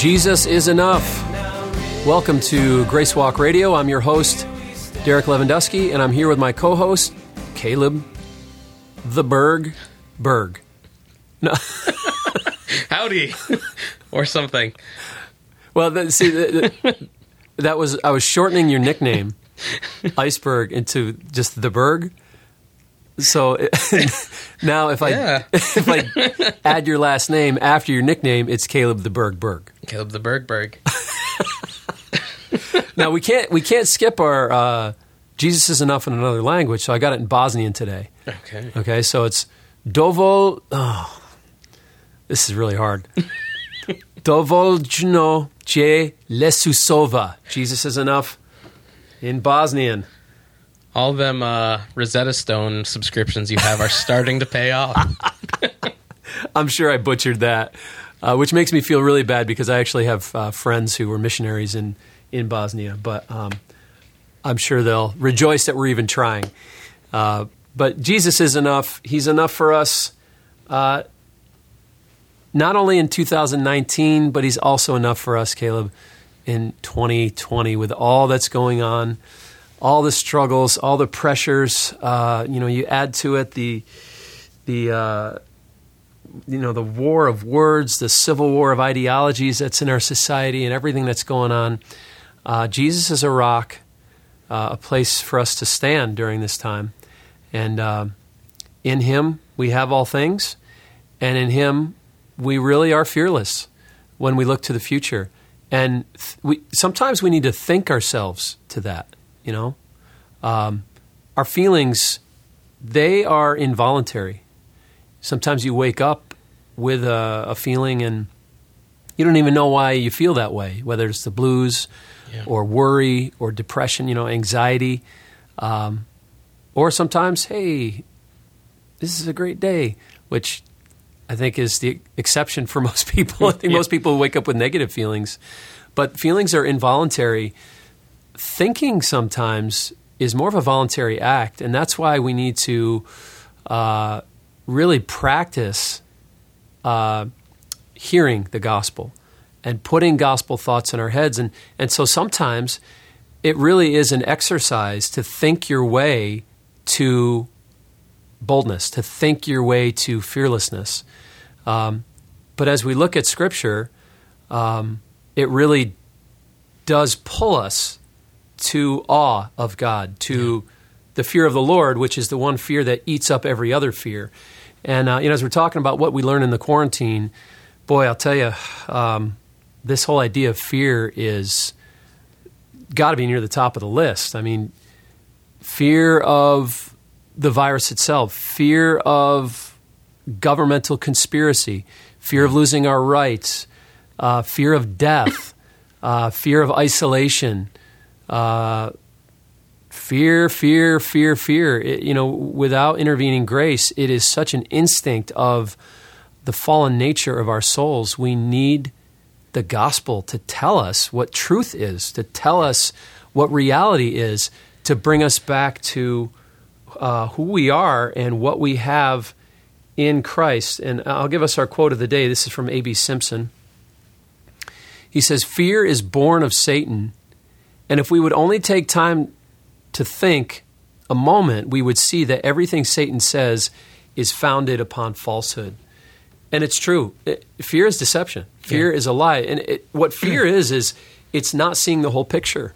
Jesus is enough. Welcome to Grace Walk Radio. I'm your host, Derek Lewandowski, and I'm here with my co host, Caleb the Berg Berg. No. Howdy, or something. Well, the, see, the, the, that was I was shortening your nickname, Iceberg, into just the Berg. So now, if I Yeah. if I add your last name after your nickname, it's Caleb the Berg Berg. Caleb the Bergberg. Now we can't we can't skip our uh, Jesus is enough in another language. So I got it in Bosnian today. Okay. Okay, so it's Dovol. Oh, this is really hard. Dovoljno je Lesusova. Jesus is enough in Bosnian. All them uh, Rosetta Stone subscriptions you have are starting to pay off. I'm sure I butchered that, uh, which makes me feel really bad because I actually have uh, friends who were missionaries in, in Bosnia, but um, I'm sure they'll rejoice that we're even trying. Uh, but Jesus is enough. He's enough for us, uh, not only in 2019, but He's also enough for us, Caleb, in 2020 with all that's going on, all the struggles, all the pressures. Uh, you know, you add to it the the uh, you know the war of words, the civil war of ideologies that's in our society, and everything that's going on. Uh, Jesus is a rock, uh, a place for us to stand during this time, and uh, in Him we have all things, and in Him we really are fearless when we look to the future. And th- we sometimes we need to think ourselves to that. You know, um, our feelings they are involuntary sometimes you wake up with a, a feeling and you don't even know why you feel that way, whether it's the blues Yeah. or worry or depression, you know, anxiety. Um, or sometimes, hey, this is a great day, which I think is the exception for most people. I think Yeah. most people wake up with negative feelings, but feelings are involuntary. Thinking sometimes is more of a voluntary act, and that's why we need to uh, really practice uh, hearing the gospel and putting gospel thoughts in our heads. And, and so sometimes it really is an exercise to think your way to boldness, to think your way to fearlessness. Um, but as we look at Scripture, um, it really does pull us to awe of God, to the fear of the Lord, which is the one fear that eats up every other fear. And uh, you know, as we're talking about what we learn in the quarantine, boy, I'll tell you, um, this whole idea of fear is got to be near the top of the list. I mean, fear of the virus itself, fear of governmental conspiracy, fear of losing our rights, uh, fear of death, uh, fear of isolation, uh, fear, fear, fear, fear. It- you know, without intervening grace, it is such an instinct of the fallen nature of our souls. We need the gospel to tell us what truth is, to tell us what reality is, to bring us back to uh, who we are and what we have in Christ. And I'll give us our quote of the day. This is from A.B. Simpson. He says, Fear is born of Satan. And if we would only take time to think a moment, we would see that everything Satan says is founded upon falsehood. And it's true. It- fear is deception. Fear is a lie. And it, what fear is, is it's not seeing the whole picture.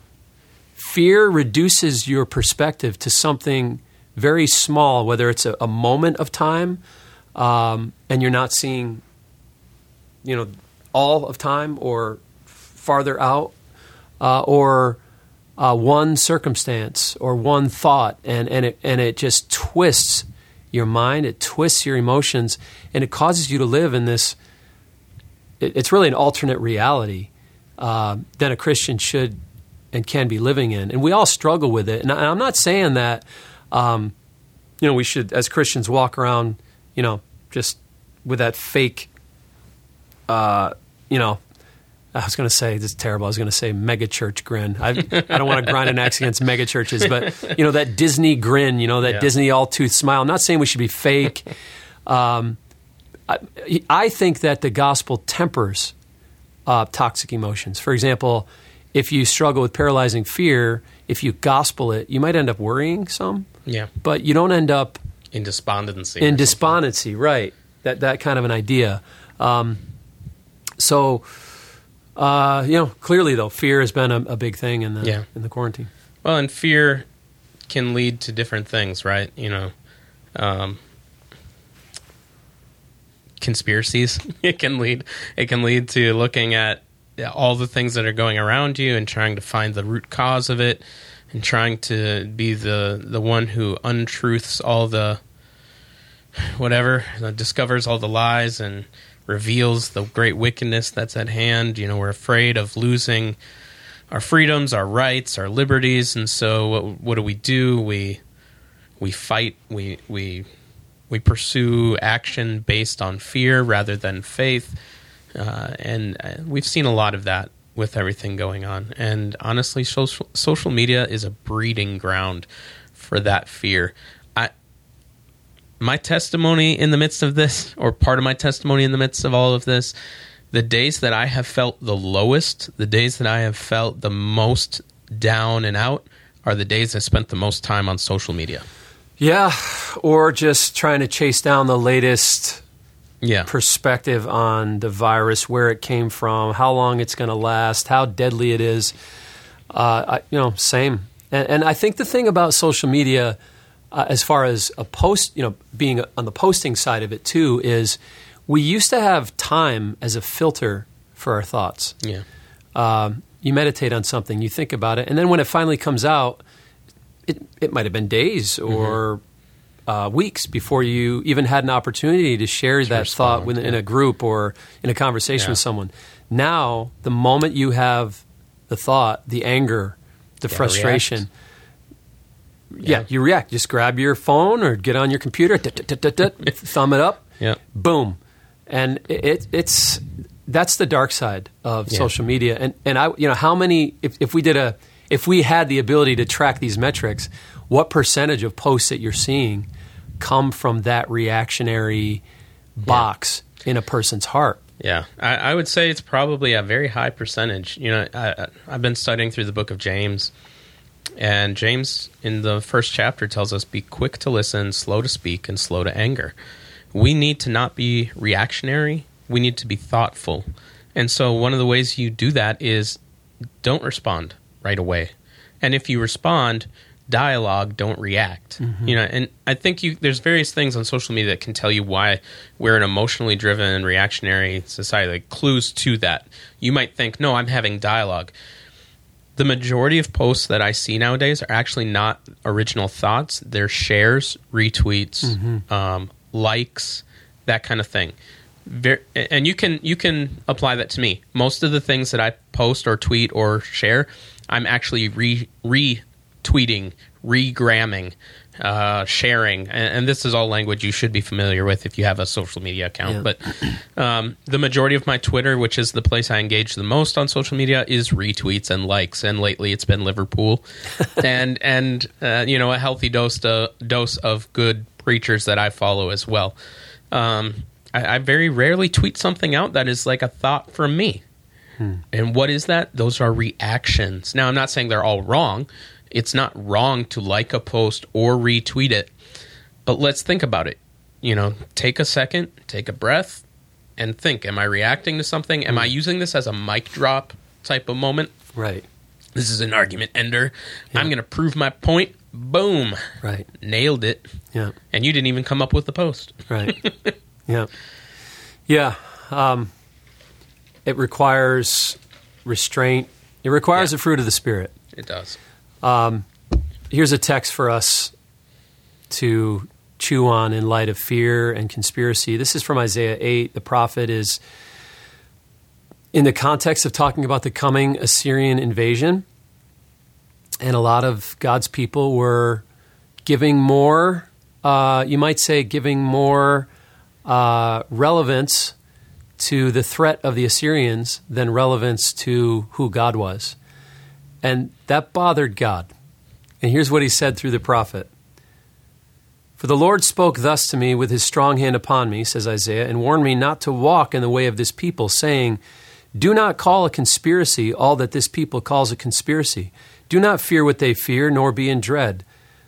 Fear reduces your perspective to something very small, whether it's a, a moment of time um, and you're not seeing, you know, all of time or farther out, uh, or uh, one circumstance or one thought, and, and, it, and it just twists your mind, it twists your emotions, and it causes you to live in this. It, it's really an alternate reality uh, that a Christian should and can be living in, and we all struggle with it. And I- I'm not saying that um, you know we should, as Christians, walk around, you know, just with that fake, uh, you know, I was going to say this is terrible. I was going to say mega church grin. I, I don't want to grind an axe against mega churches, but you know that Disney grin, you know that Yeah. Disney all tooth smile. I'm not saying we should be fake. Um, I, I think that the gospel tempers uh, toxic emotions. For example, if you struggle with paralyzing fear, if you gospel it, you might end up worrying some, Yeah. but you don't end up In despondency. in despondency, right? That that kind of an idea. Um, so, uh, you know, clearly though, fear has been a, a big thing in the Yeah. in the quarantine. Well, and fear can lead to different things, right? You know, um, conspiracies. it can lead. It can lead to looking at all the things that are going around you and trying to find the root cause of it, and trying to be the the one who untruths all the whatever, discovers all the lies and reveals the great wickedness that's at hand. You know, we're afraid of losing our freedoms, our rights, our liberties, and so what, what do we do? We we fight. We we we pursue action based on fear rather than faith, uh, and uh, we've seen a lot of that with everything going on. And honestly, social social media is a breeding ground for that fear. My testimony in the midst of this, or part of my testimony in the midst of all of this, the days that I have felt the lowest, the days that I have felt the most down and out, are the days I spent the most time on social media. Yeah, or just trying to chase down the latest Yeah. perspective on the virus, where it came from, how long it's going to last, how deadly it is. Uh, I, you know, same. And, and I think the thing about social media, uh, as far as a post, you know, being on the posting side of it too, is we used to have time as a filter for our thoughts. Yeah. Um, you meditate on something, you think about it, and then when it finally comes out, it it might have been days or uh, weeks before you even had an opportunity to share that thought respond, within in a group or in a conversation Yeah. with someone. Now, the moment you have the thought, the anger, the frustration. Yeah. Yeah. you react. Just grab your phone or get on your computer, thumb it up, Yeah. boom, and it, it's that's the dark side of Yeah. social media. And and I, you know, how many if, if we did a if we had the ability to track these metrics, what percentage of posts that you're seeing come from that reactionary box in a person's heart? Yeah, I, I would say it's probably a very high percentage. You know, I- I've been studying through the book of James, and James in the first chapter tells us be quick to listen, slow to speak, and slow to anger. We need to not be reactionary. We need to be thoughtful. And so, one of the ways you do that is don't respond right away. And if you respond, dialogue, don't react. Mm-hmm. You know, and I think you there's various things on social media that can tell you why we're an emotionally driven reactionary society. Like clues to that. You might think, no, I'm having dialogue. The majority of posts that I see nowadays are actually not original thoughts. They're shares, retweets, um, likes, that kind of thing. Ver- and you can you can apply that to me. Most of the things that I post or tweet or share, I'm actually re retweeting, regramming, uh, sharing, and, and this is all language you should be familiar with if you have a social media account. Yeah. But um, the majority of my Twitter, which is the place I engage the most on social media, is retweets and likes. And lately, it's been Liverpool, and and uh, you know a healthy dose to, dose of good preachers that I follow as well. Um, I, I very rarely tweet something out that is like a thought from me. And what is that? Those are reactions. Now, I'm not saying they're all wrong. It's not wrong to like a post or retweet it. But let's think about it. You know, take a second, take a breath, and think Am I reacting to something? Am I using this as a mic drop type of moment? Right, This is an argument ender. I'm going to prove my point. Boom. right, Nailed it. yeah. And you didn't even come up with the post. Right. yeah. Yeah. Um, it requires restraint. It requires Yeah. the fruit of the Spirit. It does. Here's a text for us to chew on in light of fear and conspiracy. This is from Isaiah 8. The prophet is in the context of talking about the coming Assyrian invasion. And a lot of God's people were giving more, uh, you might say, giving more uh, relevance to the threat of the Assyrians than relevance to who God was. And that bothered God. And here's what he said through the prophet For the Lord spoke thus to me with his strong hand upon me, says Isaiah, and warned me not to walk in the way of this people, saying, Do not call a conspiracy all that this people calls a conspiracy. Do not fear what they fear, nor be in dread.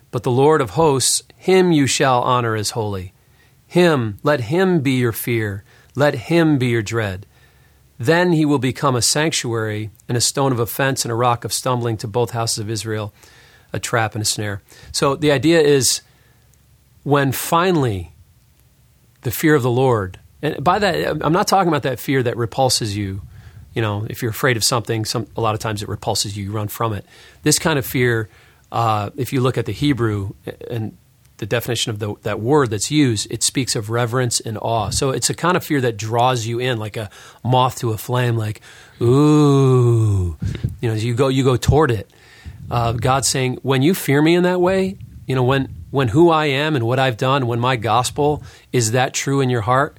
But the Lord of hosts, him you shall honor as holy. Him, let him be your fear, let him be your dread. Then he will become a sanctuary and a stone of offense and a rock of stumbling to both houses of Israel, a trap and a snare. So the idea is when finally the fear of the Lord, and by that, I'm not talking about that fear that repulses you. You know, if you're afraid of something, some, a lot of times it repulses you, you run from it. This kind of fear, uh, if you look at the Hebrew and the definition of the, that word that's used, it speaks of reverence and awe. So it's a kind of fear that draws you in, like a moth to a flame. Like, ooh, you know, you go, you go toward it. Uh, God's saying, when you fear me in that way, you know, when when who I am and what I've done, when my gospel is that true in your heart,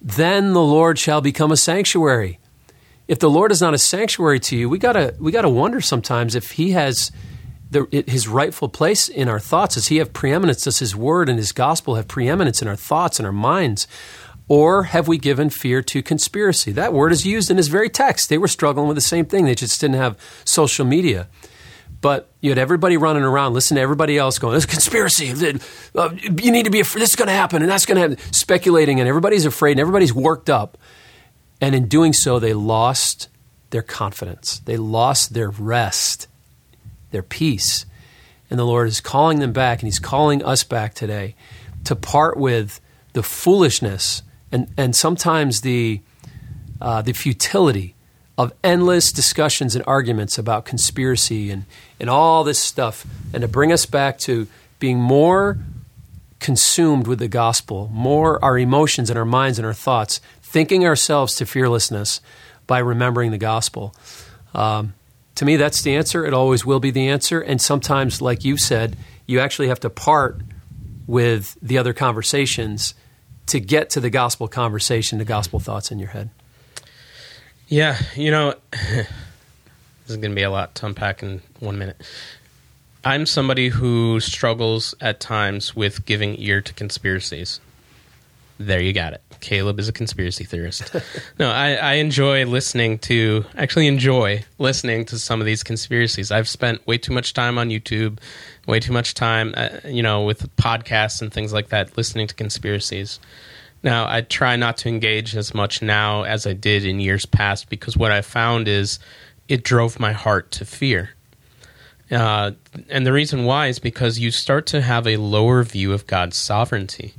then the Lord shall become a sanctuary. If the Lord is not a sanctuary to you, we gotta we gotta wonder sometimes if He has the, his rightful place in our thoughts? Does he have preeminence? Does his word and his gospel have preeminence in our thoughts and our minds? Or have we given fear to conspiracy? That word is used in his very text. They were struggling with the same thing. They just didn't have social media. But you had everybody running around, listen to everybody else going, "This conspiracy. Uh, you need to be. Afraid. This is going to happen, and that's going to happen." Speculating, and everybody's afraid, and everybody's worked up. And in doing so, they lost their confidence. They lost their rest their peace. And the Lord is calling them back, and He's calling us back today to part with the foolishness and, and sometimes the, uh, the futility of endless discussions and arguments about conspiracy and, and all this stuff, and to bring us back to being more consumed with the gospel, more our emotions and our minds and our thoughts, thinking ourselves to fearlessness by remembering the gospel. Um, to me, that's the answer. It always will be the answer. And sometimes, like you said, you actually have to part with the other conversations to get to the gospel conversation, the gospel thoughts in your head. Yeah, you know, this is going to be a lot to unpack in one minute. I'm somebody who struggles at times with giving ear to conspiracies. There you got it. Caleb is a conspiracy theorist. no, I, I enjoy listening to, actually enjoy listening to some of these conspiracies. I've spent way too much time on YouTube, way too much time, uh, you know, with podcasts and things like that, listening to conspiracies. Now, I try not to engage as much now as I did in years past because what I found is it drove my heart to fear. Uh, and the reason why is because you start to have a lower view of God's sovereignty.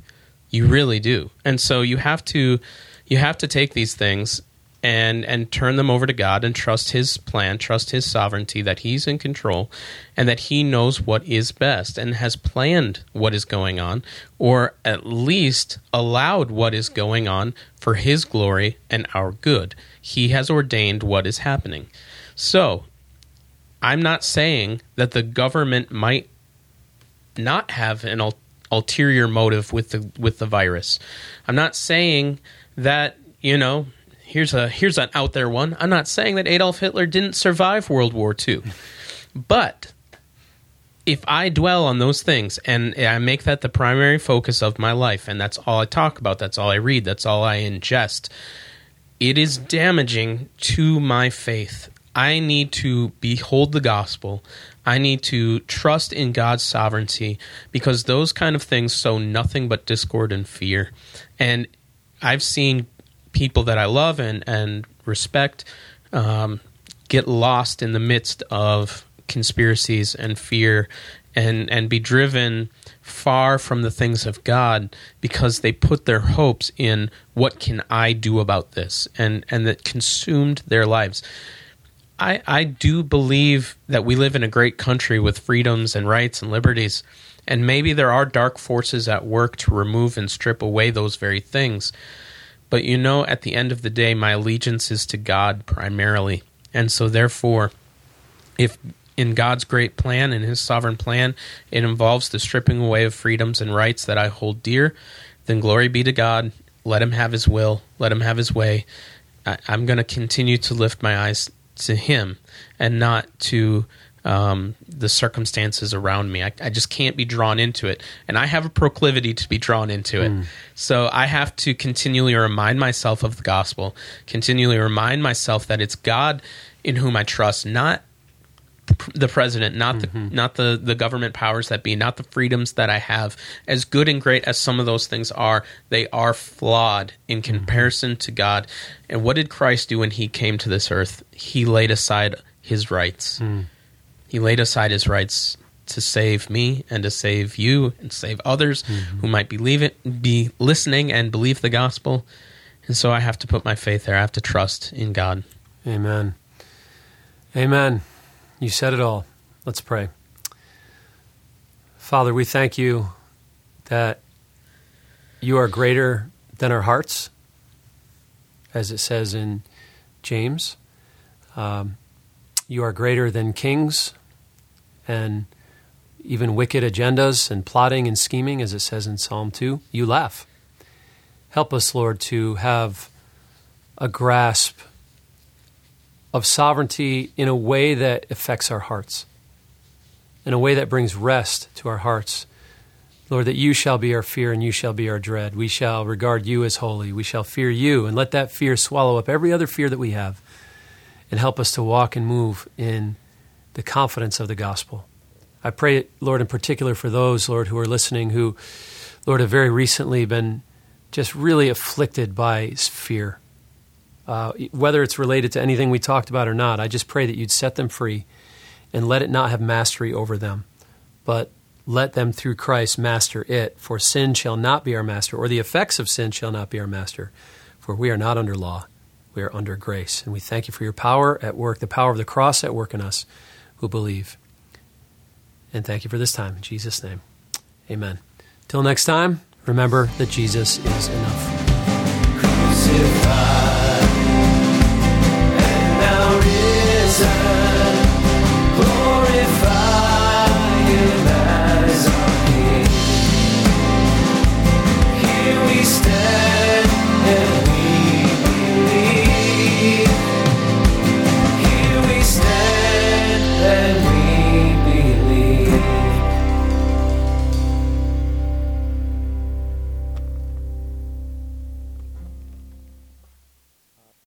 You really do. And so you have to you have to take these things and and turn them over to God and trust his plan, trust his sovereignty that he's in control and that he knows what is best and has planned what is going on or at least allowed what is going on for his glory and our good. He has ordained what is happening. So, I'm not saying that the government might not have an alternative ulterior motive with the with the virus. I'm not saying that you know here's a here's an out there one. I'm not saying that Adolf Hitler didn't survive World War II, but if I dwell on those things and I make that the primary focus of my life, and that's all I talk about, that's all I read, that's all I ingest, it is damaging to my faith. I need to behold the gospel. I need to trust in God's sovereignty because those kind of things sow nothing but discord and fear. And I've seen people that I love and, and respect um, get lost in the midst of conspiracies and fear and, and be driven far from the things of God because they put their hopes in what can I do about this and, and that consumed their lives. I, I do believe that we live in a great country with freedoms and rights and liberties, and maybe there are dark forces at work to remove and strip away those very things. But you know, at the end of the day, my allegiance is to God primarily. And so, therefore, if in God's great plan, in His sovereign plan, it involves the stripping away of freedoms and rights that I hold dear, then glory be to God. Let Him have His will, let Him have His way. I, am going to continue to lift my eyes to Him and not to um, the circumstances around me. I, I, just can't be drawn into it. And I have a proclivity to be drawn into it. Mm. So I have to continually remind myself of the gospel, continually remind myself that it's God in whom I trust, not the president, not mm-hmm. the not the the government powers that be, not the freedoms that I have. As good and great as some of those things are, they are flawed in mm-hmm. comparison mm-hmm. to God. And what did Christ do when he came to this earth? He laid aside his rights. Mm. He laid aside his rights to save me and to save you and save others mm-hmm. who might believe it, be listening and believe the gospel. And so I have to put my faith there. I have to trust in God. Amen. Amen. You said it all. Let's pray. Father, we thank you that you are greater than our hearts, as it says in James. Um, you are greater than kings and even wicked agendas and plotting and scheming, as it says in Psalm 2, you laugh. Help us, Lord, to have a grasp of sovereignty in a way that affects our hearts, in a way that brings rest to our hearts. Lord, that you shall be our fear and you shall be our dread. We shall regard you as holy. We shall fear you and let that fear swallow up every other fear that we have and help us to walk and move in the confidence of the gospel. I pray, Lord, in particular for those, Lord, who are listening who, Lord, have very recently been just really afflicted by fear. Uh, whether it's related to anything we talked about or not, I just pray that you'd set them free and let it not have mastery over them, but let them through Christ master it. For sin shall not be our master, or the effects of sin shall not be our master, for we are not under law, we are under grace. And we thank you for your power at work, the power of the cross at work in us who believe. And thank you for this time. In Jesus' name, amen. Till next time, remember that Jesus is enough. Crucified desire